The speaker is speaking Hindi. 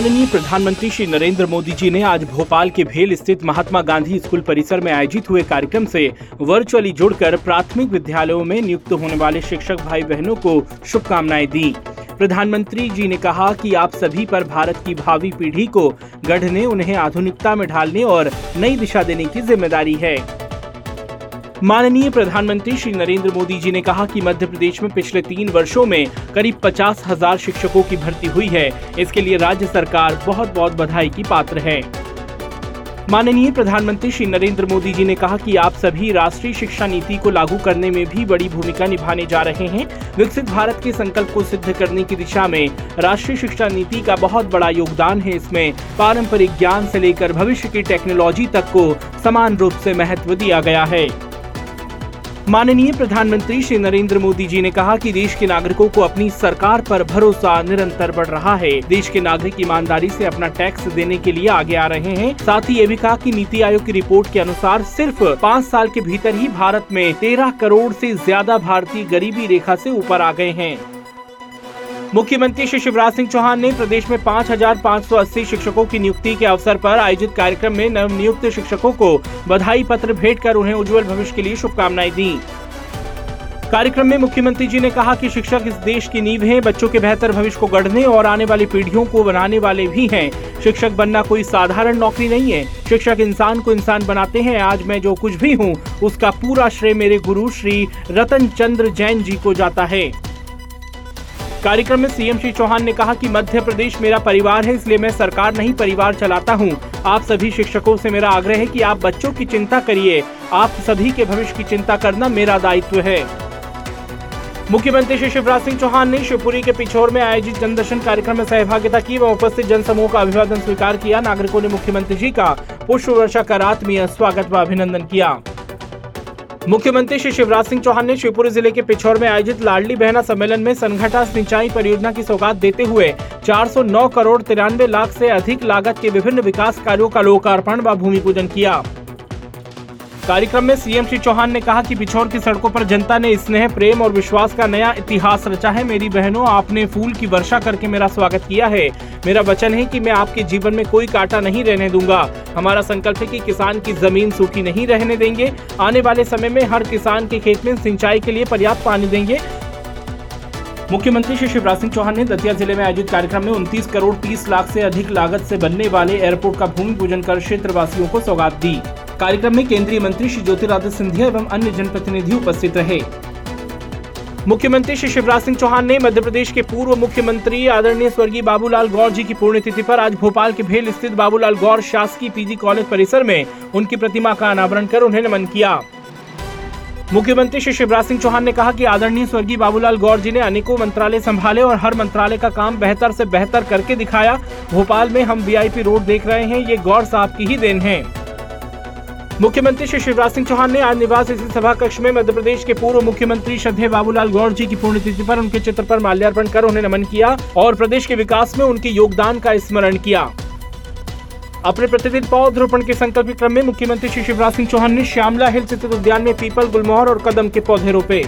माननीय प्रधानमंत्री श्री नरेंद्र मोदी जी ने आज भोपाल के भेल स्थित महात्मा गांधी स्कूल परिसर में आयोजित हुए कार्यक्रम से वर्चुअली जुड़कर प्राथमिक विद्यालयों में नियुक्त होने वाले शिक्षक भाई बहनों को शुभकामनाएँ दी। प्रधानमंत्री जी ने कहा कि आप सभी पर भारत की भावी पीढ़ी को गढ़ने, उन्हें आधुनिकता में ढालने और नई दिशा देने की ज़िम्मेदारी है। माननीय प्रधानमंत्री श्री नरेंद्र मोदी जी ने कहा कि मध्य प्रदेश में पिछले तीन वर्षों में करीब पचास हज़ार शिक्षकों की भर्ती हुई है। इसके लिए राज्य सरकार बहुत बहुत बधाई की पात्र है। माननीय प्रधानमंत्री श्री नरेंद्र मोदी जी ने कहा कि आप सभी राष्ट्रीय शिक्षा नीति को लागू करने में भी बड़ी भूमिका निभाने जा रहे हैं। विकसित भारत के संकल्प को सिद्ध करने की दिशा में राष्ट्रीय शिक्षा नीति का बहुत बड़ा योगदान है। इसमें पारंपरिक ज्ञान से लेकर भविष्य की टेक्नोलॉजी तक को समान रूप से महत्व दिया गया है। माननीय प्रधानमंत्री श्री नरेंद्र मोदी जी ने कहा कि देश के नागरिकों को अपनी सरकार पर भरोसा निरंतर बढ़ रहा है। देश के नागरिक ईमानदारी से अपना टैक्स देने के लिए आगे आ रहे हैं। साथ ही ये भी कहा कि नीति आयोग की रिपोर्ट के अनुसार सिर्फ़ पाँच साल के भीतर ही भारत में तेरह करोड़ से ज़्यादा भारतीय गरीबी रेखा से ऊपर आ गए हैं। मुख्यमंत्री श्री शिवराज सिंह चौहान ने प्रदेश में 5,580 शिक्षकों की नियुक्ति के अवसर पर आयोजित कार्यक्रम में नव नियुक्त शिक्षकों को बधाई पत्र भेंट कर उन्हें उज्जवल भविष्य के लिए शुभकामनाएँ दी। कार्यक्रम में मुख्यमंत्री जी ने कहा कि शिक्षक इस देश की नींव हैं, बच्चों के बेहतर भविष्य को गढ़ने और आने वाली पीढ़ियों को बनाने वाले भी हैं। शिक्षक बनना कोई साधारण नौकरी नहीं है। शिक्षक इंसान को इंसान बनाते हैं। आज मैं जो कुछ भी हूँ उसका पूरा श्रेय मेरे गुरु श्री रतन चंद्र जैन जी को जाता है। कार्यक्रम में सीएम श्री चौहान ने कहा कि मध्य प्रदेश मेरा परिवार है, इसलिए मैं सरकार नहीं, परिवार चलाता हूँ। आप सभी शिक्षकों से मेरा आग्रह है कि आप बच्चों की चिंता करिए। आप सभी के भविष्य की चिंता करना मेरा दायित्व है। मुख्यमंत्री श्री शिवराज सिंह चौहान ने शिवपुरी के पिछोर में आयोजित जनदर्शन कार्यक्रम में सहभागिता की व उपस्थित जनसमूह का अभिवादन स्वीकार किया। नागरिकों ने मुख्यमंत्री जी का पुष्प वर्षा कर आत्मीय स्वागत व अभिनंदन किया। मुख्यमंत्री श्री शिवराज सिंह चौहान ने शिवपुरी ज़िले के पिछौर में आयोजित लाडली बहना सम्मेलन में सनघटा सिंचाई परियोजना की सौगात देते हुए 409 करोड़ तिरानवे लाख से अधिक लागत के विभिन्न विकास कार्यों का लोकार्पण व भूमि पूजन किया। कार्यक्रम में सीएम श्री चौहान ने कहा कि पिछौर की सड़कों पर जनता ने स्नेह, प्रेम और विश्वास का नया इतिहास रचा है। मेरी बहनों, आपने फूल की वर्षा करके मेरा स्वागत किया है। मेरा वचन है कि मैं आपके जीवन में कोई कांटा नहीं रहने दूँगा। हमारा संकल्प है कि किसान की ज़मीन सूखी नहीं रहने देंगे। आने वाले समय में हर किसान के खेत में सिंचाई के लिए पर्याप्त पानी देंगे। मुख्यमंत्री श्री शिवराज सिंह चौहान ने दतिया ज़िले में आयोजित कार्यक्रम में उनतीस करोड़ तीस लाख से अधिक लागत से बनने वाले एयरपोर्ट का भूमि पूजन कर क्षेत्रवासियों को सौगात दी। कार्यक्रम में केंद्रीय मंत्री श्री ज्योतिरादित्य सिंधिया एवं अन्य जनप्रतिनिधि उपस्थित रहे। मुख्यमंत्री श्री शिवराज सिंह चौहान ने मध्य प्रदेश के पूर्व मुख्यमंत्री आदरणीय स्वर्गीय बाबूलाल गौर जी की पुण्यतिथि पर आज भोपाल के भेल स्थित बाबूलाल गौर शासकीय पीजी कॉलेज परिसर में उनकी प्रतिमा का अनावरण कर उन्हें नमन किया। मुख्यमंत्री श्री शिवराज सिंह चौहान ने कहा कि आदरणीय स्वर्गीय बाबूलाल गौर जी ने अनेकों मंत्रालय संभाले और हर मंत्रालय का काम बेहतर से बेहतर करके दिखाया। भोपाल में हम वीआईपी रोड देख रहे हैं, ये गौर साहब की ही देन है। मुख्यमंत्री श्री शिवराज सिंह चौहान ने आज निवास स्थित सभा कक्ष में मध्य प्रदेश के पूर्व मुख्यमंत्री श्रद्धे बाबूलाल गौर जी की पुण्यतिथि पर उनके चित्र पर माल्यार्पण कर उन्हें नमन किया और प्रदेश के विकास में उनके योगदान का स्मरण किया। अपने प्रतिदिन पौधरोपण के संकल्प क्रम में मुख्यमंत्री श्री शिवराज सिंह चौहान ने श्यामला हिल स्थित उद्यान में पीपल, गुलमोहर और कदम के पौधे रोपे।